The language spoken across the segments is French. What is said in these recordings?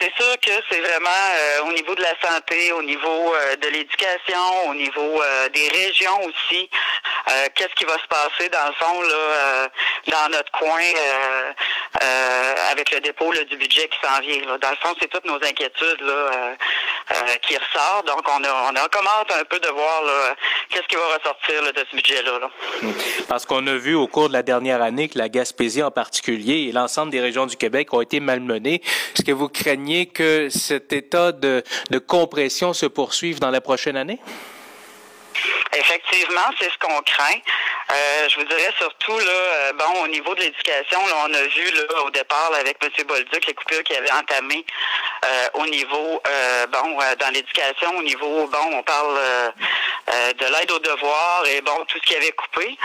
c'est sûr que c'est vraiment au niveau de la santé, au niveau de l'éducation, au niveau des régions aussi. Qu'est-ce qui va se passer dans le fond là, dans notre coin avec le dépôt du budget qui s'en vient. Dans le fond, c'est toutes nos inquiétudes là, qui ressortent. Donc, on a, on a commence un peu de voir qu'est-ce qui va ressortir de ce budget-là. Parce qu'on a vu au cours de la dernière année que la Gaspésie en particulier et l'ensemble des régions du Québec ont été malmenées. Est-ce que vous craignez que cet état de, de compression se poursuive dans la prochaine année? Effectivement, c'est ce qu'on craint. Euh, je vous dirais surtout là, euh, bon, au niveau de l'éducation, on a vu là, au départ avec M. Bolduc les coupures qu'il avait entamées euh, au niveau bon dans l'éducation, au niveau bon, on parle de l'aide aux devoirs et bon, tout ce qui avait coupé.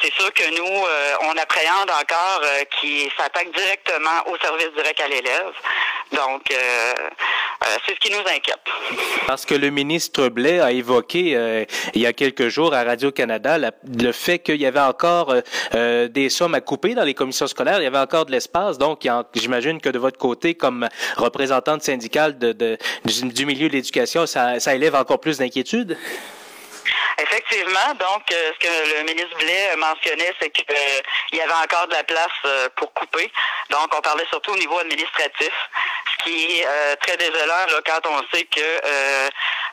c'est sûr que nous, on appréhende encore qui s'attaque directement au service direct à l'élève. Donc, c'est ce qui nous inquiète. Parce que le ministre Blais a évoqué il y a quelques jours à Radio-Canada le fait qu'il y avait encore euh, euh, des sommes à couper dans les commissions scolaires, il y avait encore de l'espace. Donc, j'imagine que de votre côté, comme représentante syndicale de, du, milieu de l'éducation, ça, ça élève encore plus d'inquiétude? Effectivement, donc euh, ce que le ministre Blais mentionnait, c'est qu'il y avait encore de la place pour couper. Donc, on parlait surtout au niveau administratif, ce qui est très désolant là, quand on sait que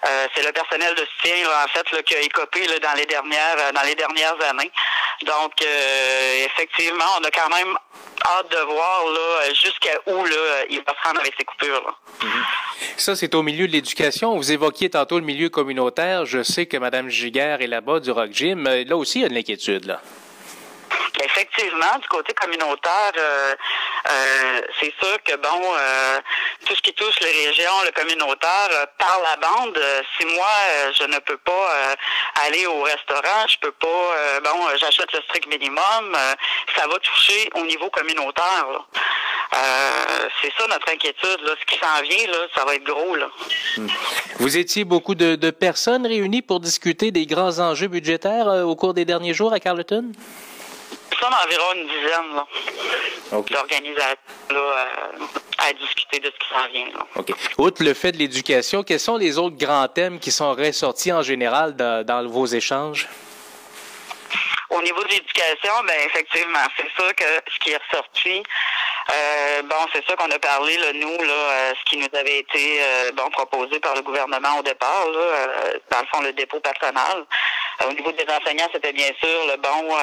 euh, c'est le personnel de soutien, en fait, qui a écopé dans les dernières euh, dans les dernières années. Donc, euh, effectivement, on a quand même hâte de voir jusqu'à où là, il va prendre avec ces coupures. Mhm. Ça, c'est au milieu de l'éducation. Vous évoquiez tantôt le milieu communautaire. Je sais que Mme Giguère est là-bas du Rock Gym. Là aussi, il y a de l'inquiétude. là. Effectivement, du côté communautaire, euh, euh, c'est sûr que bon, euh, tout ce qui touche les régions, le communautaire, par la bande, si moi je ne peux pas aller au restaurant, je peux pas, bon, j'achète le strict minimum, ça va toucher au niveau communautaire. C'est ça notre inquiétude. Là. Ce qui s'en vient, là, ça va être gros. Là. Hmm. Vous étiez beaucoup de, de, personnes réunies pour discuter des grands enjeux budgétaires au cours des derniers jours à Carleton? sommes environ une dizaine là, d'organisateurs euh, à discuter de ce qui s'en vient. Là. OK. Outre le fait de l'éducation, quels sont les autres grands thèmes qui sont ressortis en général dans, vos échanges? Au niveau de l'éducation, ben effectivement, c'est ça que ce qui est ressorti, euh, bon, c'est ça qu'on a parlé, là, nous, là, euh, ce qui nous avait été bon proposé par le gouvernement au départ, là, dans le fond, le dépôt patronal. au niveau des enseignants, c'était bien sûr le bon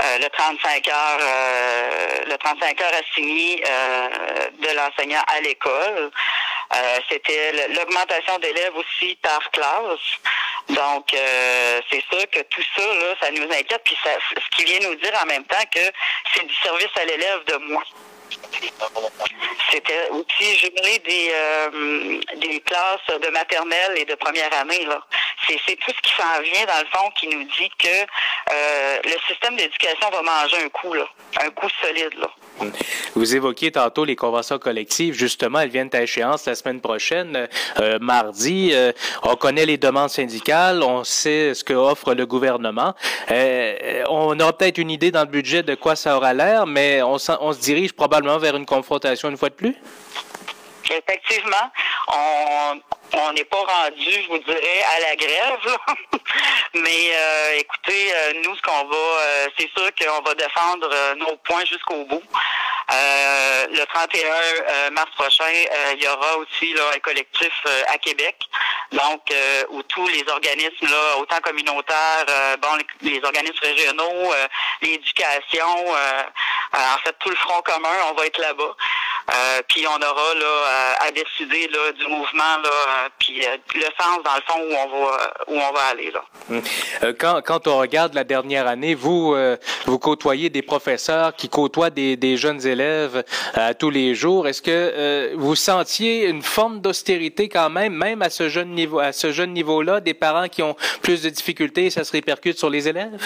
euh, le 35 heures, euh, le 35 heures assigné euh, de l'enseignant à l'école. C'était l'augmentation d'élèves aussi par classe. Donc, c'est sûr que tout ça, là, ça nous inquiète. Puis ça, ce qui vient nous dire en même temps que c'est du service à l'élève de moins. C'était aussi jumelé des, euh, des classes de maternelle et de première année. Là. C'est, tout ce qui s'en vient, dans le fond, qui nous dit que euh, le système d'éducation va manger un coup, là, un coup solide. Là. Vous évoquiez tantôt les conventions collectives. Justement, elles viennent à échéance la semaine prochaine, euh, mardi. Euh, on connaît les demandes syndicales, on sait ce que offre le gouvernement. On aura peut-être une idée dans le budget de quoi ça aura l'air, mais on, on se dirige probablement vers une confrontation une fois de plus. Effectivement, on n'est pas rendu, je vous dirais, à la grève. Mais euh, écoutez, euh, nous, ce qu'on va, euh, c'est sûr qu'on va défendre nos points jusqu'au bout. le 31 mars prochain, il y aura aussi là, un collectif à Québec, donc où tous les organismes, là, autant communautaires, bon, les, les, organismes régionaux, l'éducation, en fait tout le front commun, on va être là-bas. Euh, puis on aura là à, décider là, du mouvement là, euh, puis euh, le sens dans le fond où on va où on va aller là. Hum. Quand, quand on regarde la dernière année, vous vous côtoyez des professeurs qui côtoient des, des jeunes élèves tous les jours. Est-ce que vous sentiez une forme d'austérité quand même, même à ce jeune niveau à ce jeune niveau-là, des parents qui ont plus de difficultés, ça se répercute sur les élèves?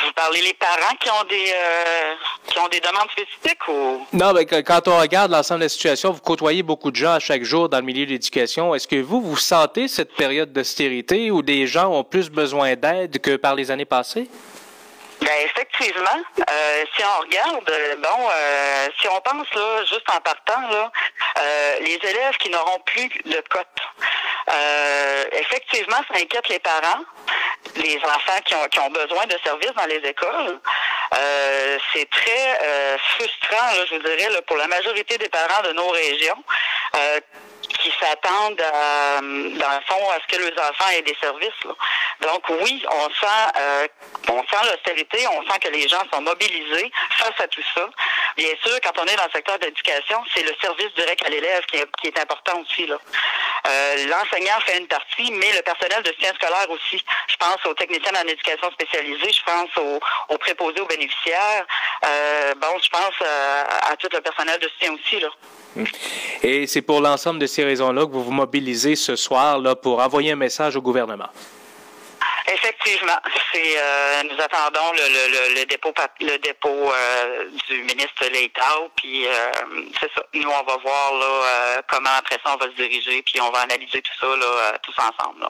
Vous parlez les parents qui ont des euh, qui ont des demandes spécifiques ou? Non, mais quand on regarde l'ensemble de la situation, vous côtoyez beaucoup de gens à chaque jour dans le milieu de l'éducation. Est-ce que vous vous sentez cette période d'austérité où des gens ont plus besoin d'aide que par les années passées? Ben effectivement, euh, si on regarde, euh, bon, euh, si on pense là, juste en partant là, les élèves qui n'auront plus de cotes, effectivement, ça inquiète les parents, les enfants qui ont, qui ont besoin de services dans les écoles. c'est très frustrant, là, je vous dirais, là, pour la majorité des parents de nos régions qui s'attendent, dans le fond, à ce que leurs enfants aient des services. Donc oui, on sent, euh, on sent l'austérité, on sent que les gens sont mobilisés face à tout ça. Bien sûr, quand on est dans le secteur d'éducation, c'est le service direct à l'élève qui est, important aussi. Là. Euh, l'enseignant fait une partie, mais le personnel de soutien scolaire aussi. Je pense aux techniciens en éducation spécialisée, je pense aux, préposés aux bénéficiaires. Euh, bon, je pense à tout le personnel de soutien aussi. Là. Et c'est pour l'ensemble de ces raisons-là que vous vous mobilisez ce soir là, pour envoyer un message au gouvernement. Effectivement, c'est euh, nous attendons le, dépôt le dépôt euh, du ministre Leitao, puis euh, c'est ça. Nous on va voir là comment après ça on va se diriger, puis on va analyser tout ça là tous ensemble.